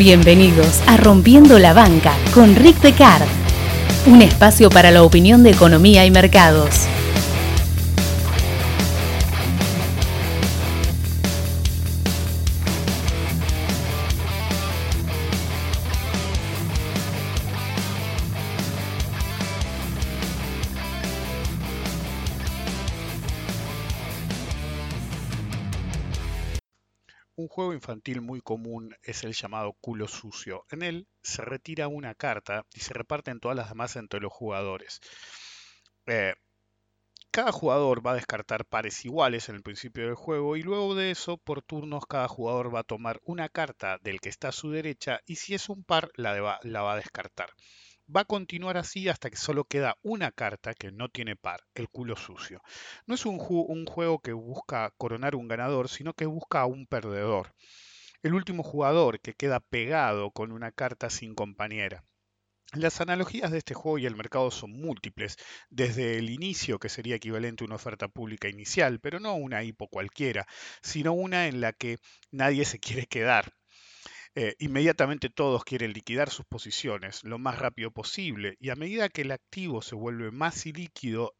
Bienvenidos a Rompiendo la Banca con Rick Decard, un espacio para la opinión de economía y mercados. Un juego infantil muy común es el llamado culo sucio. En él se retira una carta y se reparten todas las demás entre los jugadores. Eh, cada jugador va a descartar pares iguales en el principio del juego y luego de eso, por turnos, cada jugador va a tomar una carta del que está a su derecha y si es un par, la, va, la va a descartar. Va a continuar así hasta que solo queda una carta que no tiene par, el culo sucio. No es un, juego que busca coronar un ganador, sino que busca a un perdedor. El último jugador que queda pegado con una carta sin compañera. Las analogías de este juego y el mercado son múltiples, desde el inicio, que sería equivalente a una oferta pública inicial, pero no una hipo cualquiera, sino una en la que nadie se quiere quedar. Eh, inmediatamente todos quieren liquidar sus posiciones lo más rápido posible y a medida que el activo se vuelve más ilíquido,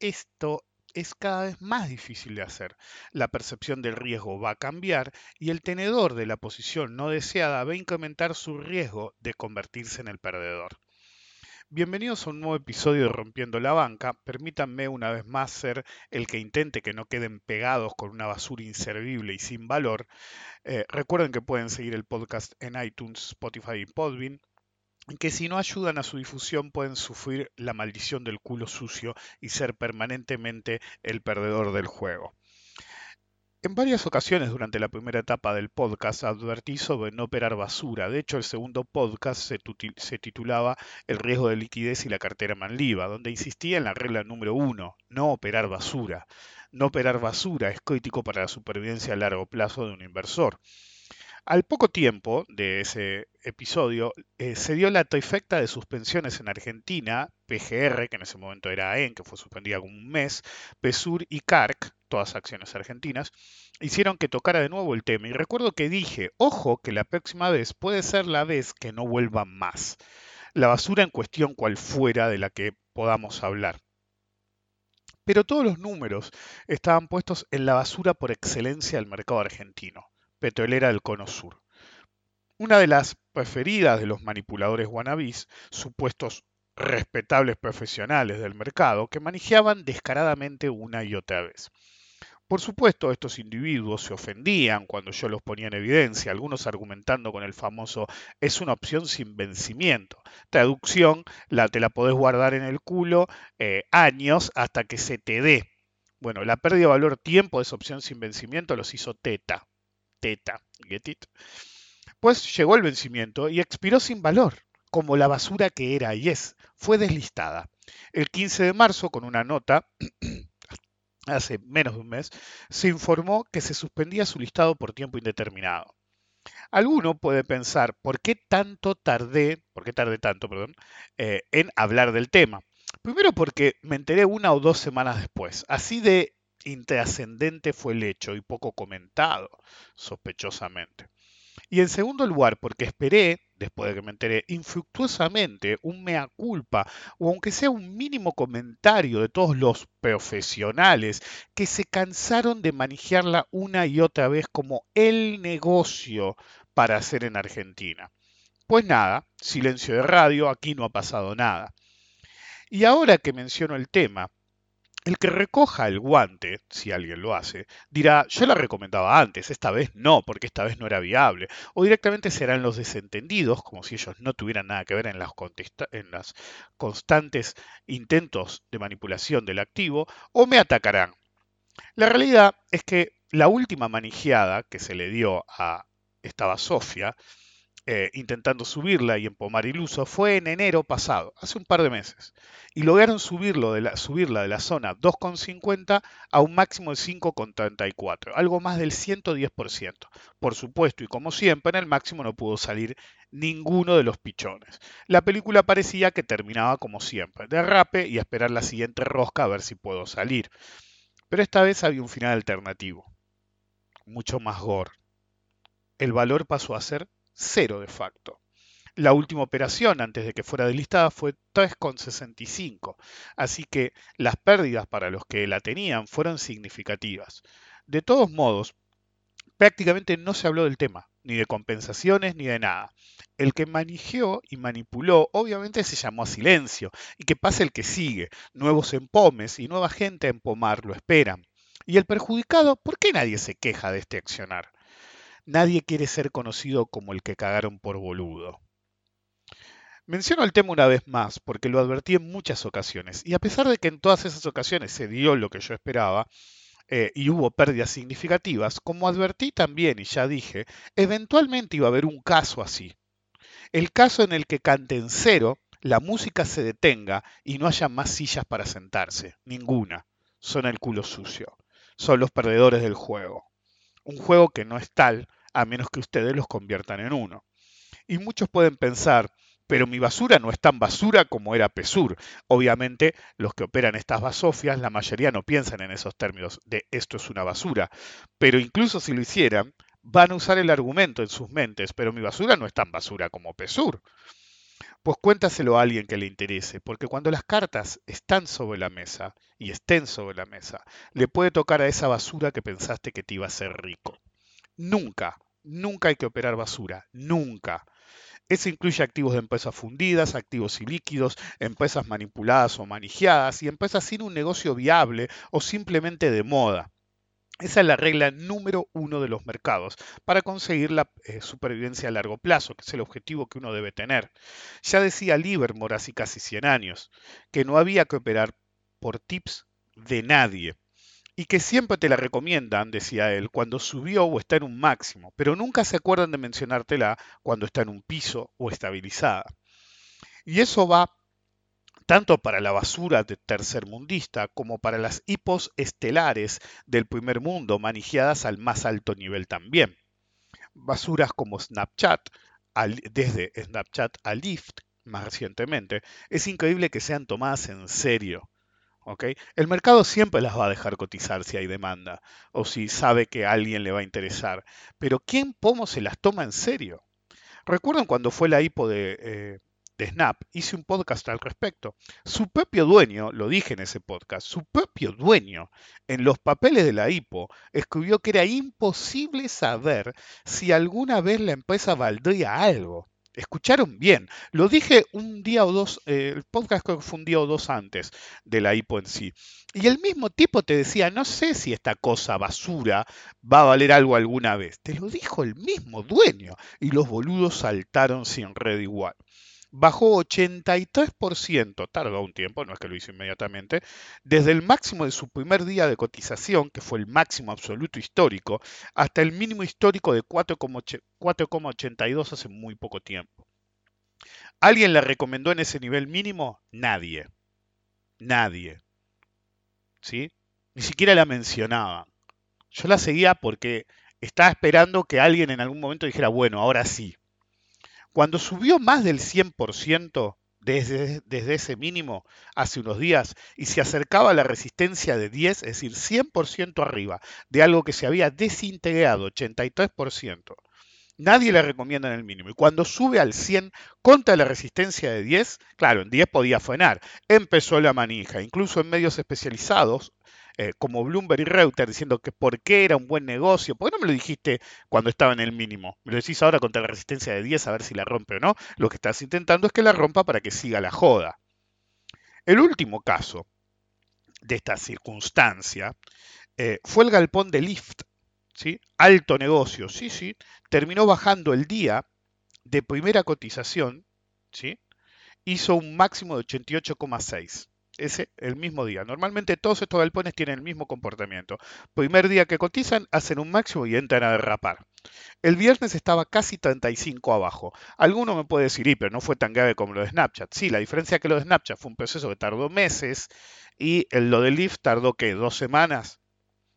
esto es cada vez más difícil de hacer. La percepción del riesgo va a cambiar y el tenedor de la posición no deseada va a incrementar su riesgo de convertirse en el perdedor. Bienvenidos a un nuevo episodio de Rompiendo la Banca. Permítanme una vez más ser el que intente que no queden pegados con una basura inservible y sin valor. Eh, recuerden que pueden seguir el podcast en iTunes, Spotify y Podbean que si no ayudan a su difusión pueden sufrir la maldición del culo sucio y ser permanentemente el perdedor del juego. En varias ocasiones durante la primera etapa del podcast advertí sobre no operar basura. De hecho, el segundo podcast se, titulaba El riesgo de liquidez y la cartera manliva, donde insistía en la regla número uno, no operar basura. No operar basura es crítico para la supervivencia a largo plazo de un inversor. Al poco tiempo de ese episodio, eh, se dio la trifecta de suspensiones en Argentina, PGR, que en ese momento era AEN, que fue suspendida como un mes, PESUR y CARC, todas acciones argentinas, hicieron que tocara de nuevo el tema. Y recuerdo que dije, ojo, que la próxima vez puede ser la vez que no vuelvan más. La basura en cuestión cual fuera de la que podamos hablar. Pero todos los números estaban puestos en la basura por excelencia del mercado argentino petrolera del Cono Sur. Una de las preferidas de los manipuladores wannabis, supuestos respetables profesionales del mercado, que manejaban descaradamente una y otra vez. Por supuesto, estos individuos se ofendían cuando yo los ponía en evidencia, algunos argumentando con el famoso es una opción sin vencimiento. Traducción, la te la podés guardar en el culo eh, años hasta que se te dé. Bueno, la pérdida de valor tiempo de esa opción sin vencimiento los hizo teta teta, get it? Pues llegó el vencimiento y expiró sin valor, como la basura que era y es. Fue deslistada. El 15 de marzo, con una nota, hace menos de un mes, se informó que se suspendía su listado por tiempo indeterminado. Alguno puede pensar, ¿por qué tanto tardé, por qué tanto, perdón, eh, en hablar del tema? Primero porque me enteré una o dos semanas después. Así de intrascendente fue el hecho y poco comentado, sospechosamente. Y en segundo lugar, porque esperé, después de que me enteré, infructuosamente un mea culpa o aunque sea un mínimo comentario de todos los profesionales que se cansaron de manejarla una y otra vez como el negocio para hacer en Argentina. Pues nada, silencio de radio, aquí no ha pasado nada. Y ahora que menciono el tema, el que recoja el guante, si alguien lo hace, dirá, yo la recomendaba antes, esta vez no, porque esta vez no era viable. O directamente serán los desentendidos, como si ellos no tuvieran nada que ver en las, constantes intentos de manipulación del activo, o me atacarán. La realidad es que la última manijeada que se le dio a esta Sofia eh, intentando subirla y empomar iluso fue en enero pasado, hace un par de meses, y lograron subirlo de la, subirla de la zona 2,50 a un máximo de 5,34, algo más del 110%. Por supuesto, y como siempre, en el máximo no pudo salir ninguno de los pichones. La película parecía que terminaba como siempre, de rape y esperar la siguiente rosca a ver si puedo salir. Pero esta vez había un final alternativo, mucho más gore. El valor pasó a ser cero de facto. La última operación antes de que fuera delistada fue 3,65, así que las pérdidas para los que la tenían fueron significativas. De todos modos, prácticamente no se habló del tema, ni de compensaciones ni de nada. El que manejó y manipuló obviamente se llamó a silencio, y que pase el que sigue, nuevos empomes y nueva gente a empomar lo esperan. Y el perjudicado, ¿por qué nadie se queja de este accionar? Nadie quiere ser conocido como el que cagaron por boludo. Menciono el tema una vez más porque lo advertí en muchas ocasiones y a pesar de que en todas esas ocasiones se dio lo que yo esperaba eh, y hubo pérdidas significativas, como advertí también y ya dije, eventualmente iba a haber un caso así. El caso en el que canten cero, la música se detenga y no haya más sillas para sentarse, ninguna. Son el culo sucio. Son los perdedores del juego. Un juego que no es tal a menos que ustedes los conviertan en uno. Y muchos pueden pensar, pero mi basura no es tan basura como era Pesur. Obviamente, los que operan estas basofias, la mayoría no piensan en esos términos de esto es una basura, pero incluso si lo hicieran, van a usar el argumento en sus mentes, pero mi basura no es tan basura como Pesur. Pues cuéntaselo a alguien que le interese, porque cuando las cartas están sobre la mesa y estén sobre la mesa, le puede tocar a esa basura que pensaste que te iba a hacer rico. Nunca, nunca hay que operar basura, nunca. Eso incluye activos de empresas fundidas, activos ilíquidos, empresas manipuladas o manijeadas y empresas sin un negocio viable o simplemente de moda. Esa es la regla número uno de los mercados para conseguir la eh, supervivencia a largo plazo, que es el objetivo que uno debe tener. Ya decía Livermore hace casi 100 años que no había que operar por tips de nadie y que siempre te la recomiendan, decía él, cuando subió o está en un máximo, pero nunca se acuerdan de mencionártela cuando está en un piso o estabilizada. Y eso va tanto para la basura de tercermundista como para las hipos estelares del primer mundo, manijeadas al más alto nivel también. Basuras como Snapchat, desde Snapchat a Lyft, más recientemente, es increíble que sean tomadas en serio. El mercado siempre las va a dejar cotizar si hay demanda o si sabe que a alguien le va a interesar. Pero ¿quién pomo se las toma en serio? ¿Recuerdan cuando fue la hipo de, eh, de Snap? Hice un podcast al respecto. Su propio dueño, lo dije en ese podcast, su propio dueño en los papeles de la hipo escribió que era imposible saber si alguna vez la empresa valdría algo. Escucharon bien. Lo dije un día o dos, eh, el podcast creo que fue un día o dos antes de la hipo en sí. Y el mismo tipo te decía, no sé si esta cosa basura va a valer algo alguna vez. Te lo dijo el mismo dueño. Y los boludos saltaron sin red igual bajó 83%, tardó un tiempo, no es que lo hizo inmediatamente, desde el máximo de su primer día de cotización, que fue el máximo absoluto histórico, hasta el mínimo histórico de 4,82 hace muy poco tiempo. ¿Alguien la recomendó en ese nivel mínimo? Nadie. Nadie. ¿Sí? Ni siquiera la mencionaba. Yo la seguía porque estaba esperando que alguien en algún momento dijera, bueno, ahora sí, cuando subió más del 100% desde, desde ese mínimo hace unos días y se acercaba a la resistencia de 10, es decir, 100% arriba de algo que se había desintegrado, 83%, nadie le recomienda en el mínimo. Y cuando sube al 100 contra la resistencia de 10, claro, en 10 podía frenar. Empezó la manija. Incluso en medios especializados eh, como Bloomberg y Reuters diciendo que por qué era un buen negocio. ¿Por qué no me lo dijiste cuando estaba en el mínimo? Me lo decís ahora contra la resistencia de 10 a ver si la rompe o no. Lo que estás intentando es que la rompa para que siga la joda. El último caso de esta circunstancia eh, fue el galpón de Lyft. ¿sí? Alto negocio, sí, sí. Terminó bajando el día de primera cotización. ¿sí? Hizo un máximo de 88,6 ese el mismo día. Normalmente todos estos galpones tienen el mismo comportamiento. Primer día que cotizan, hacen un máximo y entran a derrapar. El viernes estaba casi 35 abajo. Alguno me puede decir, y pero no fue tan grave como lo de Snapchat. Sí, la diferencia es que lo de Snapchat fue un proceso que tardó meses y lo de Lyft tardó, ¿qué? ¿Dos semanas?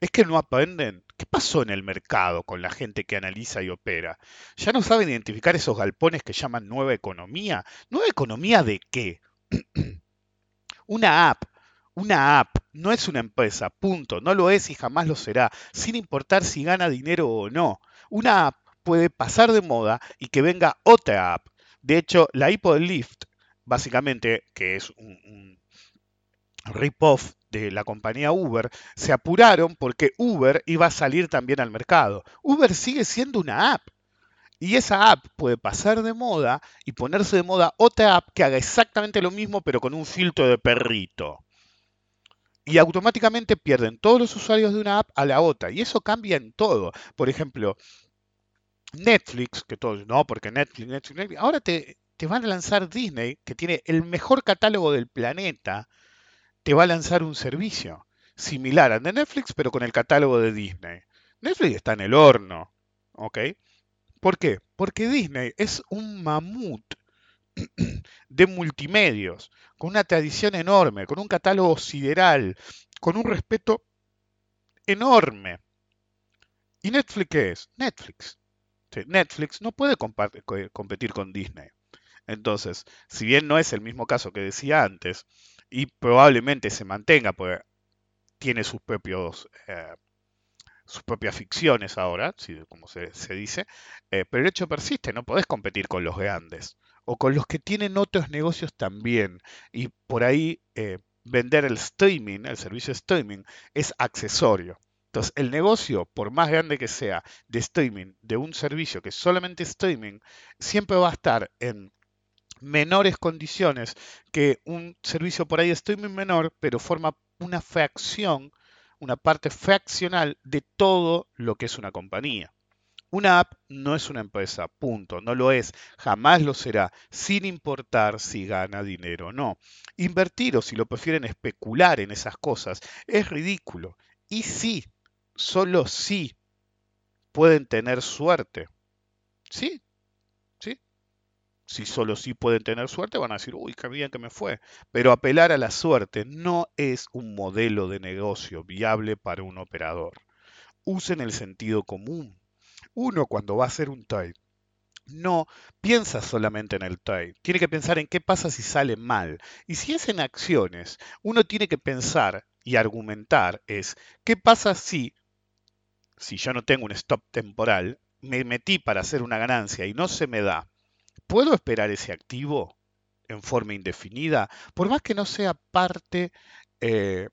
Es que no aprenden. ¿Qué pasó en el mercado con la gente que analiza y opera? ¿Ya no saben identificar esos galpones que llaman nueva economía? ¿Nueva economía de qué? Una app, una app no es una empresa, punto. No lo es y jamás lo será, sin importar si gana dinero o no. Una app puede pasar de moda y que venga otra app. De hecho, la iPod Lift, básicamente, que es un, un rip-off de la compañía Uber, se apuraron porque Uber iba a salir también al mercado. Uber sigue siendo una app. Y esa app puede pasar de moda y ponerse de moda otra app que haga exactamente lo mismo pero con un filtro de perrito. Y automáticamente pierden todos los usuarios de una app a la otra. Y eso cambia en todo. Por ejemplo, Netflix, que todos, no, porque Netflix, Netflix, Netflix. Ahora te, te van a lanzar Disney, que tiene el mejor catálogo del planeta, te va a lanzar un servicio similar al de Netflix, pero con el catálogo de Disney. Netflix está en el horno, ¿ok? ¿Por qué? Porque Disney es un mamut de multimedios, con una tradición enorme, con un catálogo sideral, con un respeto enorme. ¿Y Netflix qué es? Netflix. Netflix no puede competir con Disney. Entonces, si bien no es el mismo caso que decía antes, y probablemente se mantenga, porque tiene sus propios eh, sus propias ficciones ahora, como se, dice, eh, pero el hecho persiste, no podés competir con los grandes o con los que tienen otros negocios también y por ahí eh, vender el streaming, el servicio streaming, es accesorio. Entonces, el negocio, por más grande que sea, de streaming, de un servicio que es solamente streaming, siempre va a estar en menores condiciones que un servicio por ahí streaming menor, pero forma una fracción una parte fraccional de todo lo que es una compañía. Una app no es una empresa, punto, no lo es, jamás lo será, sin importar si gana dinero o no. Invertir o si lo prefieren especular en esas cosas es ridículo. Y sí, solo sí pueden tener suerte. Sí, si solo sí pueden tener suerte, van a decir, uy, qué bien que me fue. Pero apelar a la suerte no es un modelo de negocio viable para un operador. Usen el sentido común. Uno cuando va a hacer un trade no piensa solamente en el trade, tiene que pensar en qué pasa si sale mal. Y si es en acciones, uno tiene que pensar y argumentar es qué pasa si, si yo no tengo un stop temporal, me metí para hacer una ganancia y no se me da. ¿Puedo esperar ese activo en forma indefinida? Por más que no sea parte eh,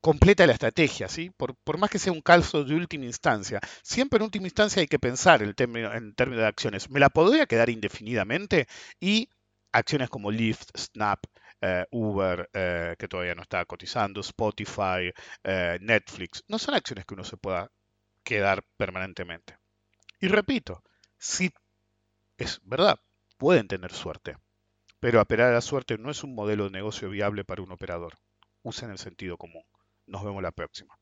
completa de la estrategia, ¿sí? Por, más que sea un calzo de última instancia. Siempre en última instancia hay que pensar en términos de acciones. ¿Me la podría quedar indefinidamente? Y acciones como Lyft, Snap, eh, Uber, eh, que todavía no está cotizando, Spotify, Netflix, no son acciones que uno se pueda quedar permanentemente. Y repito, si es verdad, pueden tener suerte, pero apelar a la suerte no es un modelo de negocio viable para un operador. Usen el sentido común. Nos vemos la próxima.